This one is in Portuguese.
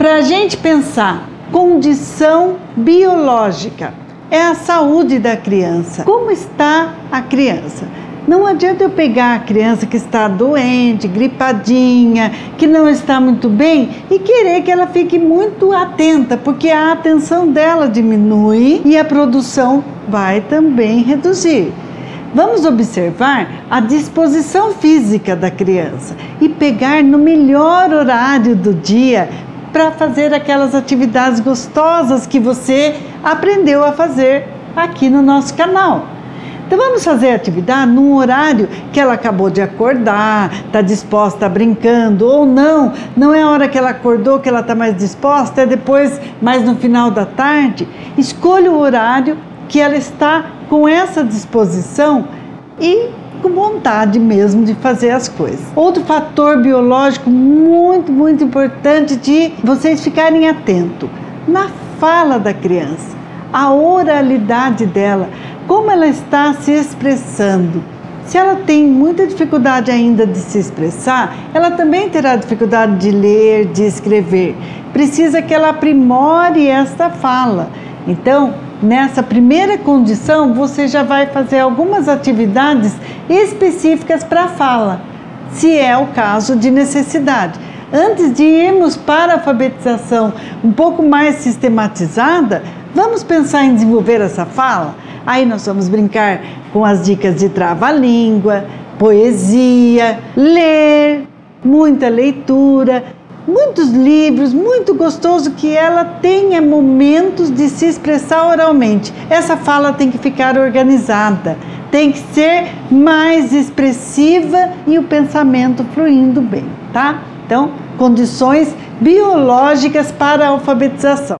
Para a gente pensar condição biológica, é a saúde da criança. Como está a criança? Não adianta eu pegar a criança que está doente, gripadinha, que não está muito bem e querer que ela fique muito atenta, porque a atenção dela diminui e a produção vai também reduzir. Vamos observar a disposição física da criança e pegar no melhor horário do dia para fazer aquelas atividades gostosas que você aprendeu a fazer aqui no nosso canal. Então vamos fazer a atividade num horário que ela acabou de acordar, está disposta brincando ou não, não é a hora que ela acordou que ela está mais disposta, é depois, mais no final da tarde. Escolha o horário que ela está com essa disposição e com vontade mesmo de fazer as coisas. Outro fator biológico muito, muito importante de vocês ficarem atentos na fala da criança, a oralidade dela, como ela está se expressando. Se ela tem muita dificuldade ainda de se expressar, ela também terá dificuldade de ler, de escrever. Precisa que ela aprimore esta fala. Então, nessa primeira condição, você já vai fazer algumas atividades específicas para a fala, se é o caso de necessidade. Antes de irmos para a alfabetização um pouco mais sistematizada, vamos pensar em desenvolver essa fala? Aí nós vamos brincar com as dicas de trava-língua, poesia, ler, muita leitura, muitos livros, muito gostoso que ela tenha momentos de se expressar oralmente. Essa fala tem que ficar organizada, tem que ser mais expressiva e o pensamento fluindo bem, tá? Então, condições biológicas para a alfabetização.